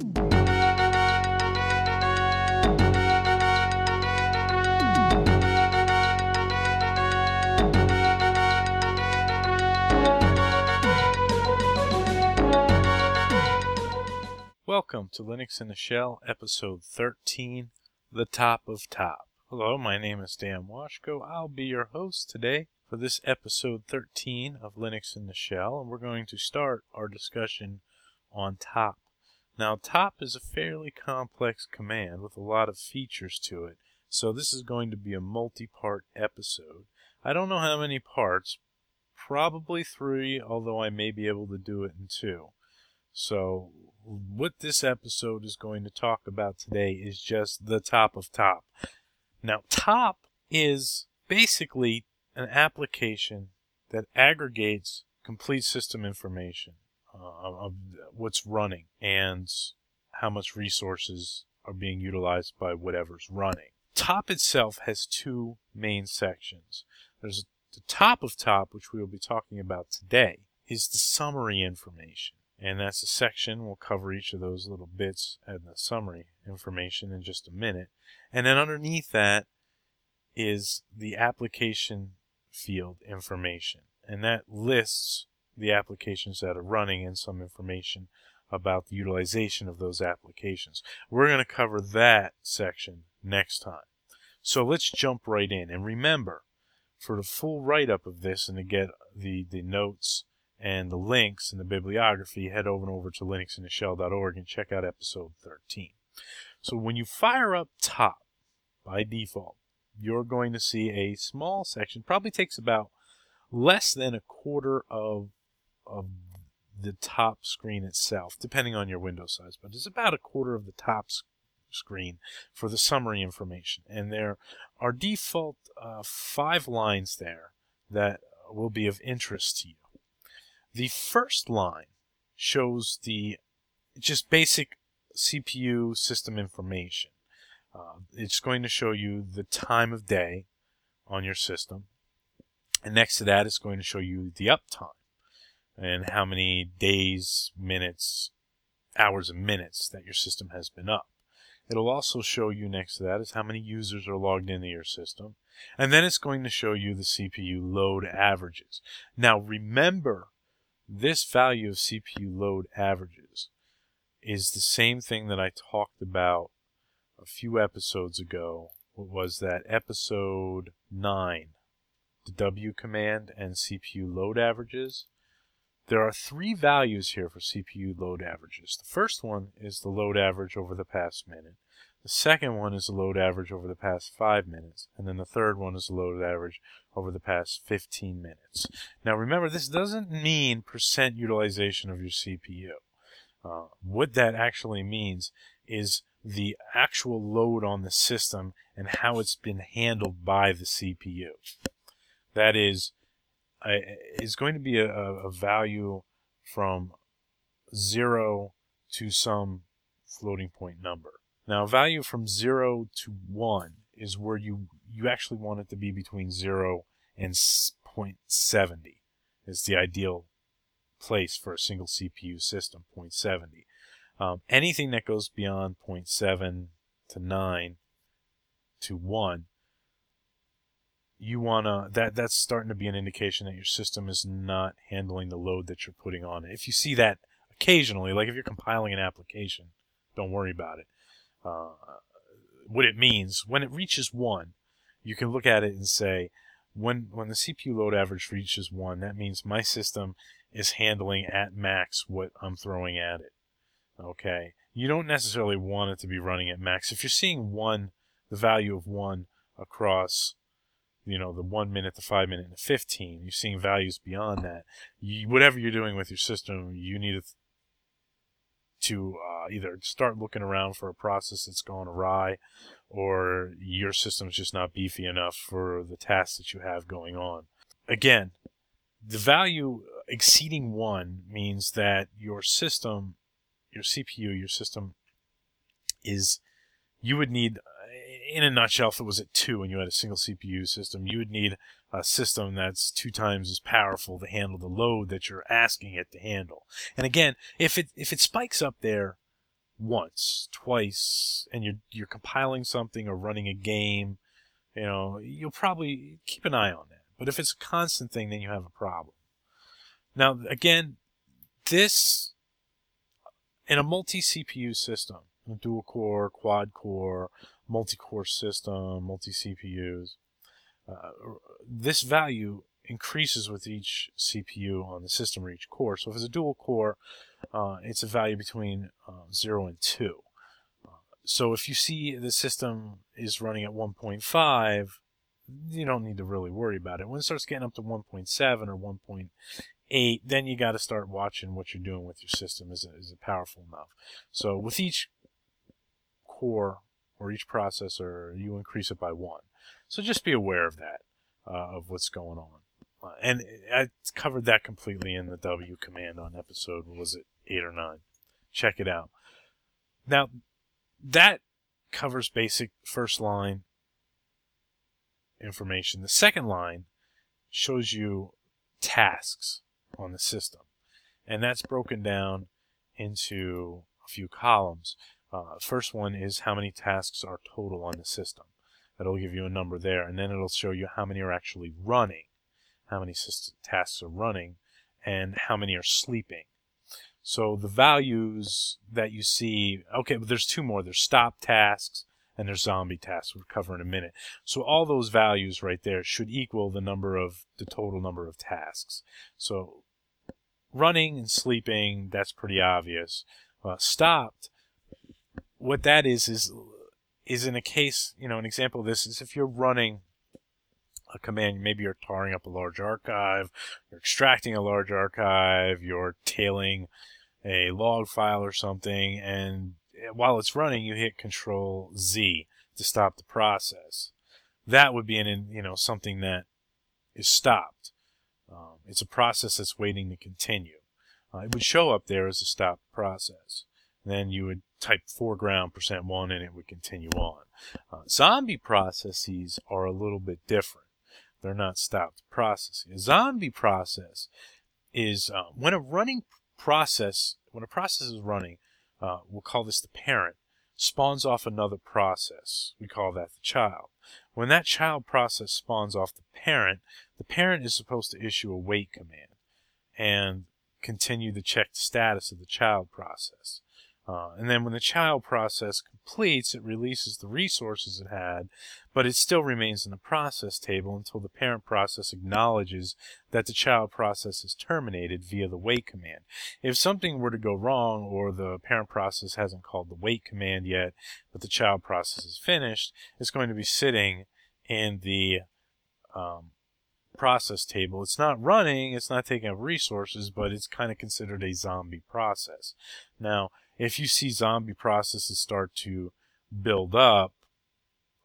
Welcome to Linux in the Shell, episode 13, The Top of Top. Hello, my name is Dan Washko. I'll be your host today for this episode 13 of Linux in the Shell, and we're going to start our discussion on top. Now, top is a fairly complex command with a lot of features to it, so this is going to be a multi-part episode. I don't know how many parts, probably three, although I may be able to do it in two. So, what this episode is going to talk about today is just the top of top. Now, top is basically an application that aggregates complete system information uh, of what's running and how much resources are being utilized by whatever's running. Top itself has two main sections. There's the top of top, which we will be talking about today, is the summary information. And that's a section. We'll cover each of those little bits and the summary information in just a minute. And then underneath that is the application field information. And that lists the applications that are running and some information about the utilization of those applications. We're going to cover that section next time. So let's jump right in. And remember, for the full write-up of this and to get the, the notes and the links and the bibliography, head over and over to linuxintheshell.org and check out episode 13. So when you fire up top, by default, you're going to see a small section, probably takes about less than a quarter of, of the top screen itself, depending on your window size, but it's about a quarter of the top screen for the summary information. And there are default uh, five lines there that will be of interest to you. The first line shows the just basic CPU system information. Uh, it's going to show you the time of day on your system. And next to that, it's going to show you the uptime and how many days, minutes, hours, and minutes that your system has been up. It'll also show you next to that is how many users are logged into your system. And then it's going to show you the CPU load averages. Now remember this value of CPU load averages is the same thing that I talked about a few episodes ago. Was that? Episode 9. The W command and CPU load averages. There are three values here for CPU load averages. The first one is the load average over the past minute. The second one is the load average over the past 5 minutes. And then the third one is the load average over the past 15 minutes. Now remember, this doesn't mean percent utilization of your CPU. Uh, what that actually means is the actual load on the system and how it's been handled by the CPU. That is, is going to be a, a value from 0 to some floating point number. Now, value from 0 to 1 is where you, you actually want it to be between 0 and 0.70 is the ideal place for a single CPU system, 0.70. Um, anything that goes beyond 0.7 to 9 to 1, you want to, that, that's starting to be an indication that your system is not handling the load that you're putting on it. If you see that occasionally, like if you're compiling an application, don't worry about it uh, what it means. When it reaches one, you can look at it and say, when when the CPU load average reaches one, that means my system is handling at max what I'm throwing at it. Okay, you don't necessarily want it to be running at max. If you're seeing one, the value of one across, you know, the one minute, the five minute, and the fifteen, you're seeing values beyond that. You, whatever you're doing with your system, you need to to uh, either start looking around for a process that's gone awry or your system's just not beefy enough for the tasks that you have going on. Again, the value exceeding one means that your system, your CPU, your system is, you would need, in a nutshell, if it was at two and you had a single CPU system, you would need a system that's two times as powerful to handle the load that you're asking it to handle. And again, if it if it spikes up there once, twice, and you're you're compiling something or running a game, you know, you'll probably keep an eye on that. But if it's a constant thing, then you have a problem. Now, again, this in a multi CPU system, dual core, quad core, multi core system, multi CPUs, uh, this value increases with each CPU on the system or each core. So if it's a dual core, uh, it's a value between uh, 0 and 2. Uh, so if you see the system is running at 1.5, you don't need to really worry about it. When it starts getting up to 1.7 or 1.8, then you got to start watching what you're doing with your system. Is it, is it powerful enough? So with each core or each processor, you increase it by one. So just be aware of that, uh, of what's going on. Uh, and I covered that completely in the W command on episode, was it eight or nine? Check it out. Now, that covers basic first line information. The second line shows you tasks on the system, and that's broken down into a few columns. Uh, first one is how many tasks are total on the system. That'll give you a number there, and then it'll show you how many are actually running how many tasks are running, and how many are sleeping. So the values that you see, okay, but there's two more. There's stop tasks and there's zombie tasks. We'll cover in a minute. So all those values right there should equal the number of the total number of tasks. So running and sleeping, that's pretty obvious. Uh, stopped, what that is is is in a case, you know, an example of this is if you're running a command. Maybe you're tarring up a large archive, you're extracting a large archive, you're tailing a log file or something, and while it's running, you hit Control Z to stop the process. That would be an you know something that is stopped. Um, it's a process that's waiting to continue. Uh, it would show up there as a stopped process. then you would type foreground percent one and it would continue on. Uh, zombie processes are a little bit different. They're not stopped processing. A zombie process is uh, when a running process, when a process is running, uh, we'll call this the parent, spawns off another process. We call that the child. When that child process spawns off the parent, the parent is supposed to issue a wait command and continue to check the status of the child process. Uh, and then when the child process completes, it releases the resources it had, but it still remains in the process table until the parent process acknowledges that the child process is terminated via the wait command. If something were to go wrong or the parent process hasn't called the wait command yet, but the child process is finished, it's going to be sitting in the um, process table. It's not running, it's not taking up resources, but it's kind of considered a zombie process. Now, if you see zombie processes start to build up,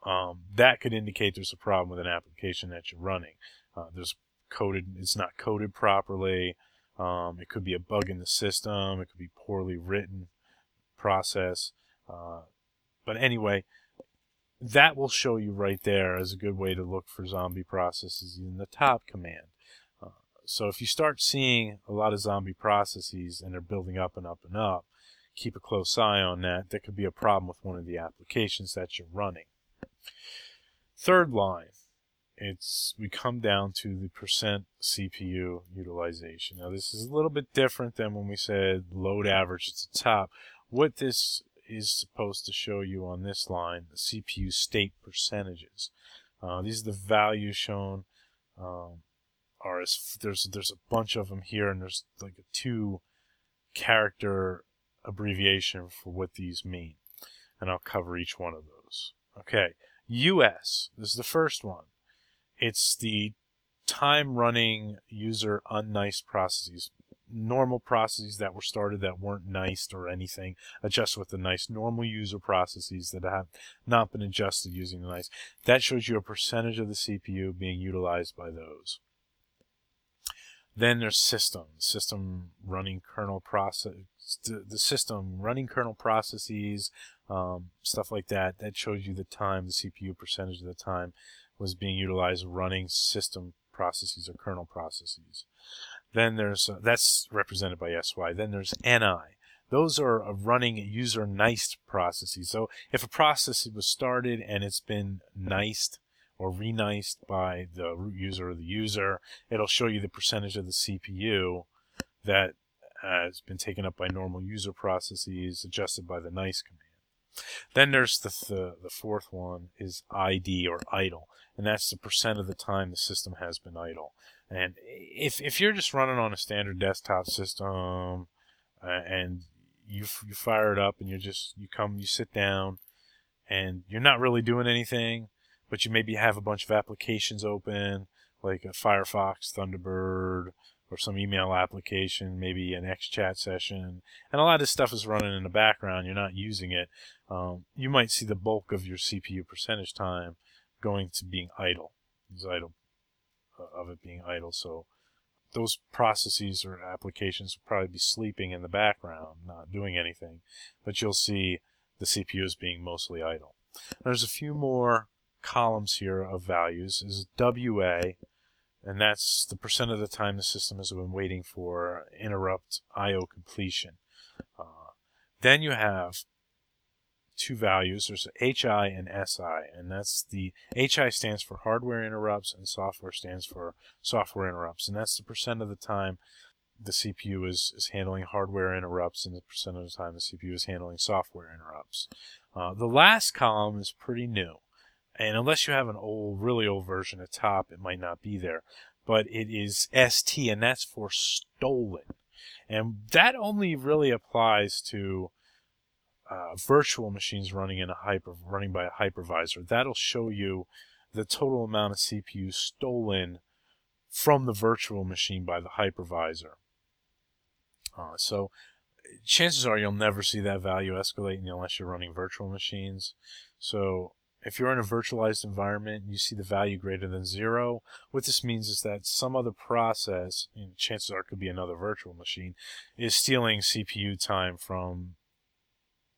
um, that could indicate there's a problem with an application that you're running. Uh, there's coded, it's not coded properly. Um, it could be a bug in the system. It could be poorly written process. Uh, but anyway, that will show you right there as a good way to look for zombie processes in the top command. Uh, so if you start seeing a lot of zombie processes and they're building up and up and up, keep a close eye on that. That could be a problem with one of the applications that you're running. Third line, it's we come down to the percent CPU utilization. Now this is a little bit different than when we said load average at the top. What this is supposed to show you on this line, the CPU state percentages. Uh, these are the values shown. Um, are as there's there's a bunch of them here, and there's like a two character abbreviation for what these mean. And I'll cover each one of those. Okay. US. This is the first one. It's the time running user unnice processes. Normal processes that were started that weren't nice or anything, adjust with the nice. Normal user processes that have not been adjusted using the nice. That shows you a percentage of the CPU being utilized by those. Then there's system, system running kernel process, the system running kernel processes, um, stuff like that. That shows you the time, the CPU percentage of the time was being utilized running system processes or kernel processes. Then there's uh, that's represented by SY. Then there's NI. those are running user niced processes. So if a process was started and it's been niced or reniced by the root user or the user, it'll show you the percentage of the CPU that has been taken up by normal user processes adjusted by the nice command. Then there's the, the, the fourth one is ID or idle, and that's the percent of the time the system has been idle. And if if you're just running on a standard desktop system uh, and you you fire it up and you just you come you sit down and you're not really doing anything, but you maybe have a bunch of applications open like a Firefox, Thunderbird, or some email application, maybe an XChat session, and a lot of stuff is running in the background. You're not using it. Um, you might see the bulk of your CPU percentage time going to being idle. Idle uh, of it being idle. So those processes or applications will probably be sleeping in the background, not doing anything, but you'll see the CPU is being mostly idle. There's a few more columns here of values. Is WA and that's the percent of the time the system has been waiting for interrupt I/O completion. Uh, then you have two values. There's HI and SI, and that's the HI stands for hardware interrupts, and software stands for software interrupts, and that's the percent of the time the CPU is, is handling hardware interrupts, and the percent of the time the CPU is handling software interrupts. Uh, the last column is pretty new. And unless you have an old, really old version at top, it might not be there. But it is ST, and that's for stolen. And that only really applies to uh, virtual machines running in a hyper, running by a hypervisor. That'll show you the total amount of CPU stolen from the virtual machine by the hypervisor. Uh, so chances are you'll never see that value escalating unless you're running virtual machines. So if you're in a virtualized environment and you see the value greater than zero, what this means is that some other process, chances are it could be another virtual machine, is stealing CPU time from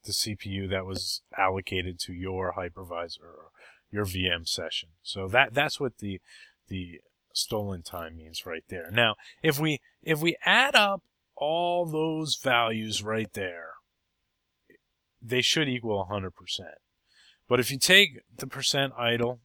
the CPU that was allocated to your hypervisor or your VM session. So that that's what the the stolen time means right there. Now, if we if we add up all those values right there, they should equal 100%. But if you take the percent idle,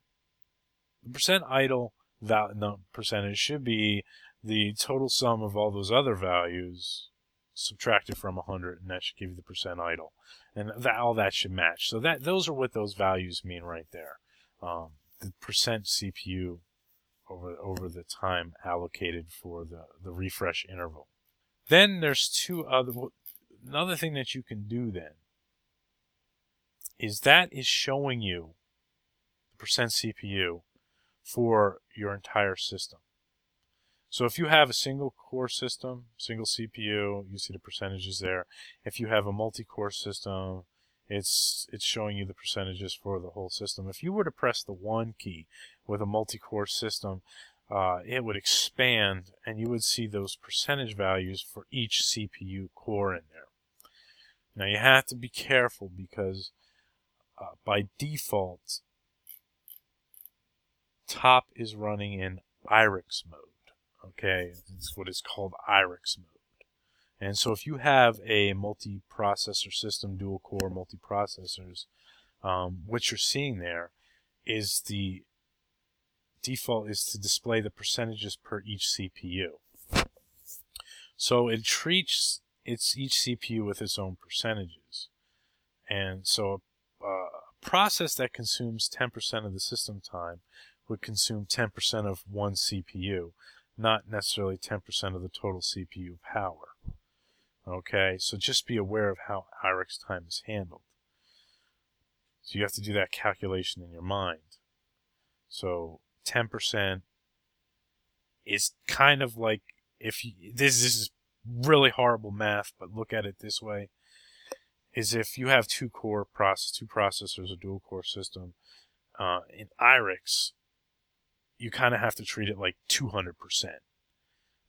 the percent idle val- no, percentage should be the total sum of all those other values subtracted from 100, and that should give you the percent idle. And that, all that should match. So that those are what those values mean right there. Um, the percent CPU over over the time allocated for the, the refresh interval. Then there's two other another thing that you can do then is that is showing you the percent CPU for your entire system. So if you have a single core system, single CPU, you see the percentages there. If you have a multi-core system, it's it's showing you the percentages for the whole system. If you were to press the one key with a multi-core system, uh, it would expand and you would see those percentage values for each CPU core in there. Now you have to be careful because uh, by default, top is running in IRIX mode. Okay, it's what is called IRIX mode. And so if you have a multi-processor system, dual core multi-processors, um, what you're seeing there is the default is to display the percentages per each CPU. So it treats its each CPU with its own percentages. And so uh, process that consumes 10% of the system time would consume 10% of one CPU, not necessarily 10% of the total CPU power. Okay, so just be aware of how IRIX time is handled. So you have to do that calculation in your mind. So 10% is kind of like if you, this, this is really horrible math, but look at it this way is if you have two core process, two processors, a dual core system, uh, in IRIX, you kind of have to treat it like 200%.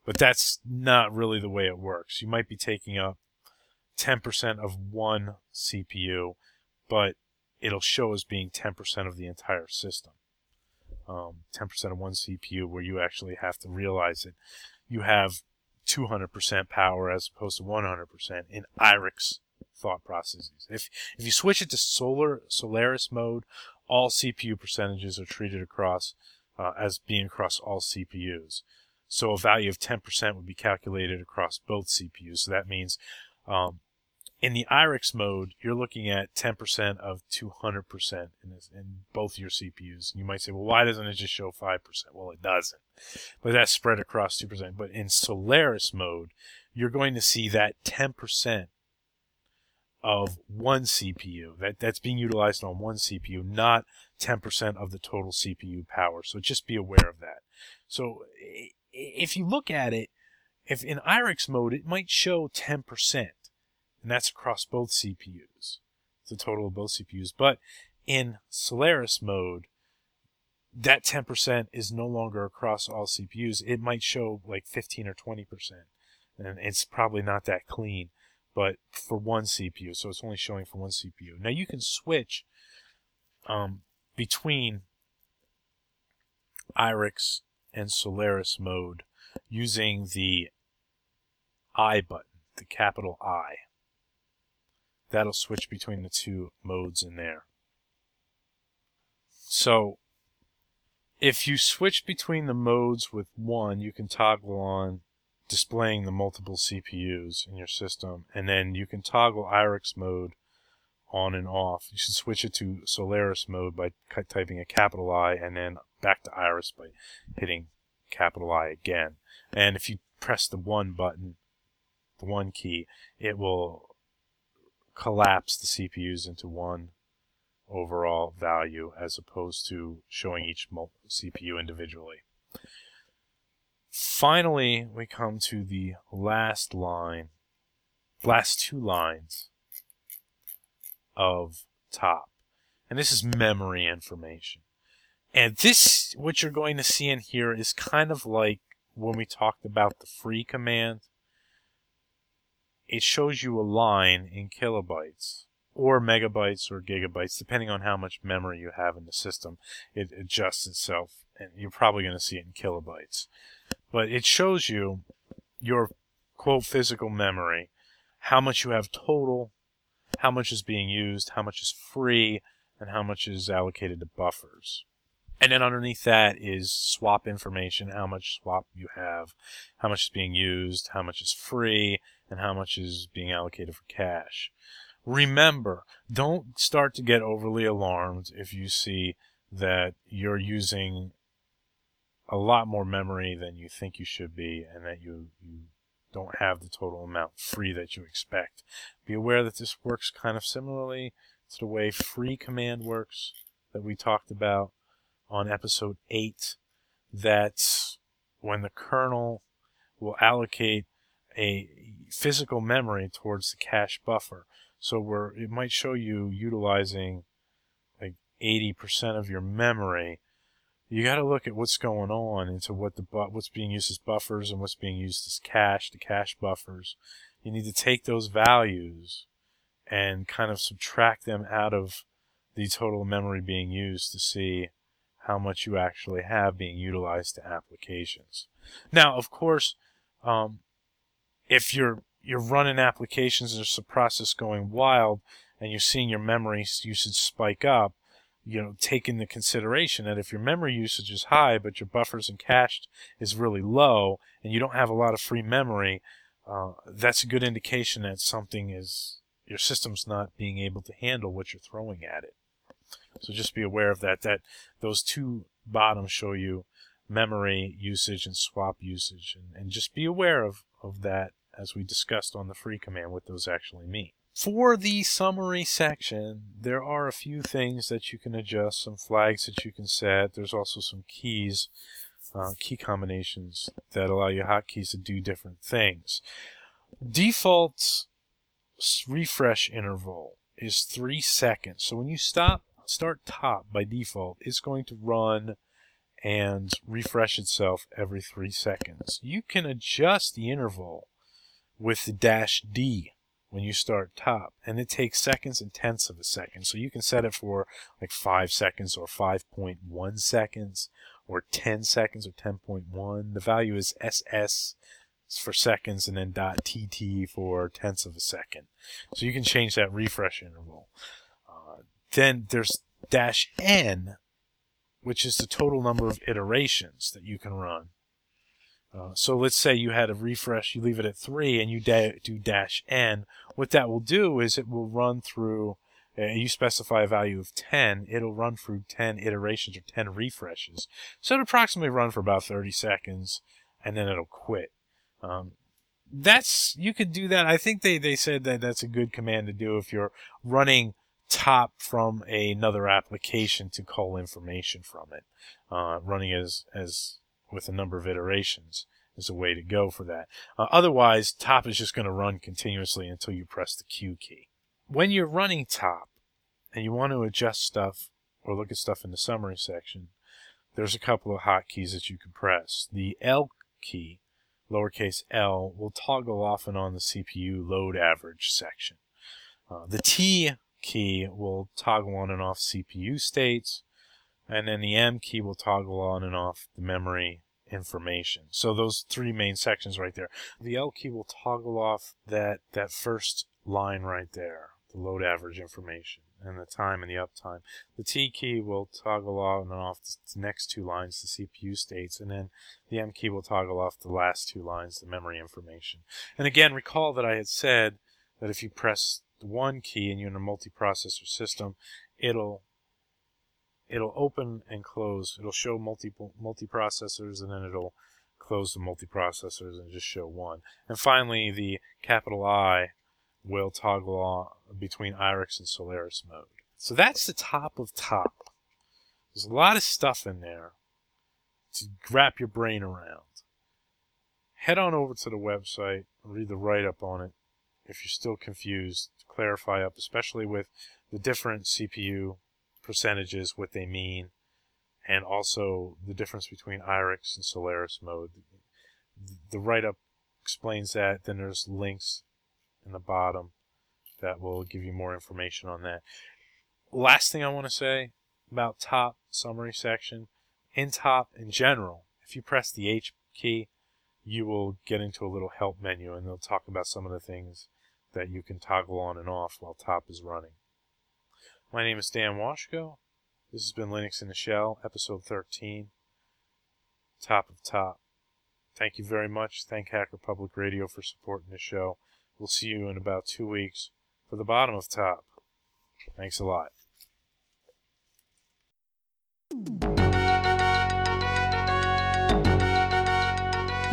But that's not really the way it works. You might be taking up 10% of one CPU, but it'll show as being 10% of the entire system. Um, 10% of one CPU where you actually have to realize that you have 200% power as opposed to 100% in IRIX thought processes. If if you switch it to solar Solaris mode, all CPU percentages are treated across uh, as being across all CPUs. So a value of 10% would be calculated across both CPUs. So that means um, in the IRIX mode, you're looking at 10% of 200% in, this, in both your CPUs. You might say, well, why doesn't it just show 5%? Well, it doesn't. But that's spread across 2%. But in Solaris mode, you're going to see that 10% of one CPU. That, that's being utilized on one CPU, not 10% of the total CPU power. So just be aware of that. So if you look at it, if in IRIX mode, it might show 10% and that's across both CPUs. The total of both CPUs. But in Solaris mode, that 10% is no longer across all CPUs. It might show like 15 or 20%. And it's probably not that clean, but for one CPU. So it's only showing for one CPU. Now you can switch um, between IRIX and Solaris mode using the I button, the capital I that'll switch between the two modes in there. So if you switch between the modes with one, you can toggle on displaying the multiple CPUs in your system, and then you can toggle IRIX mode on and off. You should switch it to Solaris mode by typing a capital I and then back to IRIX by hitting capital I again. And if you press the one button, the one key, it will collapse the CPUs into one overall value as opposed to showing each CPU individually. Finally, we come to the last line, last two lines of top. And this is memory information. And this, what you're going to see in here is kind of like when we talked about the free command it shows you a line in kilobytes or megabytes or gigabytes, depending on how much memory you have in the system. It adjusts itself, and you're probably going to see it in kilobytes. But it shows you your quote physical memory, how much you have total, how much is being used, how much is free, and how much is allocated to buffers. And then underneath that is swap information, how much swap you have, how much is being used, how much is free, and how much is being allocated for cache. Remember, don't start to get overly alarmed if you see that you're using a lot more memory than you think you should be and that you, you don't have the total amount free that you expect. Be aware that this works kind of similarly to the way free command works that we talked about on episode 8 that when the kernel will allocate a physical memory towards the cache buffer. So where it might show you utilizing like 80% of your memory, you got to look at what's going on into what the what's being used as buffers and what's being used as cache, the cache buffers. You need to take those values and kind of subtract them out of the total memory being used to see how much you actually have being utilized to applications. Now, of course, um, if you're you're running applications, and there's a process going wild, and you're seeing your memory usage spike up, you know, take into consideration that if your memory usage is high, but your buffers and cached is really low, and you don't have a lot of free memory, uh, that's a good indication that something is your system's not being able to handle what you're throwing at it. So just be aware of that. That those two bottoms show you memory usage and swap usage, and, and just be aware of, of that as we discussed on the free command what those actually mean. For the summary section, there are a few things that you can adjust, some flags that you can set. There's also some keys, uh, key combinations that allow your hotkeys to do different things. Default refresh interval is three seconds. So when you stop start top by default, it's going to run and refresh itself every three seconds. You can adjust the interval with the dash D when you start top, and it takes seconds and tenths of a second. So you can set it for like 5 seconds or 5.1 seconds or 10 seconds or 10.1. The value is SS for seconds and then dot tt for tenths of a second. So you can change that refresh interval. Uh, then there's dash n, which is the total number of iterations that you can run. Uh, so let's say you had a refresh, you leave it at 3 and you da- do dash n. What that will do is it will run through, uh, you specify a value of 10, it'll run through 10 iterations or 10 refreshes. So it'll approximately run for about 30 seconds and then it'll quit. Um, that's, you could do that. I think they, they said that that's a good command to do if you're running top from another application to call information from it, uh, running as, as with a number of iterations is a way to go for that. Uh, otherwise, top is just going to run continuously until you press the Q key. When you're running top and you want to adjust stuff or look at stuff in the summary section, there's a couple of hotkeys that you can press. The L key, lowercase l, will toggle off and on the CPU load average section. Uh, the T key will toggle on and off CPU states, and then the M key will toggle on and off the memory information. So those three main sections right there. The L key will toggle off that, that first line right there, the load average information and the time and the uptime. The T key will toggle on and off the next two lines, the CPU states, and then the M key will toggle off the last two lines, the memory information. And again, recall that I had said that if you press the one key and you're in a multiprocessor system, it'll it'll open and close. It'll show multiple multiprocessors and then it'll close the multiprocessors and just show one. And finally, the capital I will toggle on between IRIX and Solaris mode. So that's the top of top. There's a lot of stuff in there to wrap your brain around. Head on over to the website, read the write up on it if you're still confused, clarify up, especially with the different CPU percentages, what they mean, and also the difference between IRIX and Solaris mode. The write up explains that. Then there's links in the bottom that will give you more information on that. Last thing I want to say about top summary section in top in general, if you press the H key, you will get into a little help menu and they'll talk about some of the things that you can toggle on and off while top is running. My name is Dan Washko. This has been Linux in the Shell, episode 13, top of top. Thank you very much. Thank Hacker Public Radio for supporting the show. We'll see you in about two weeks for the bottom of top. Thanks a lot.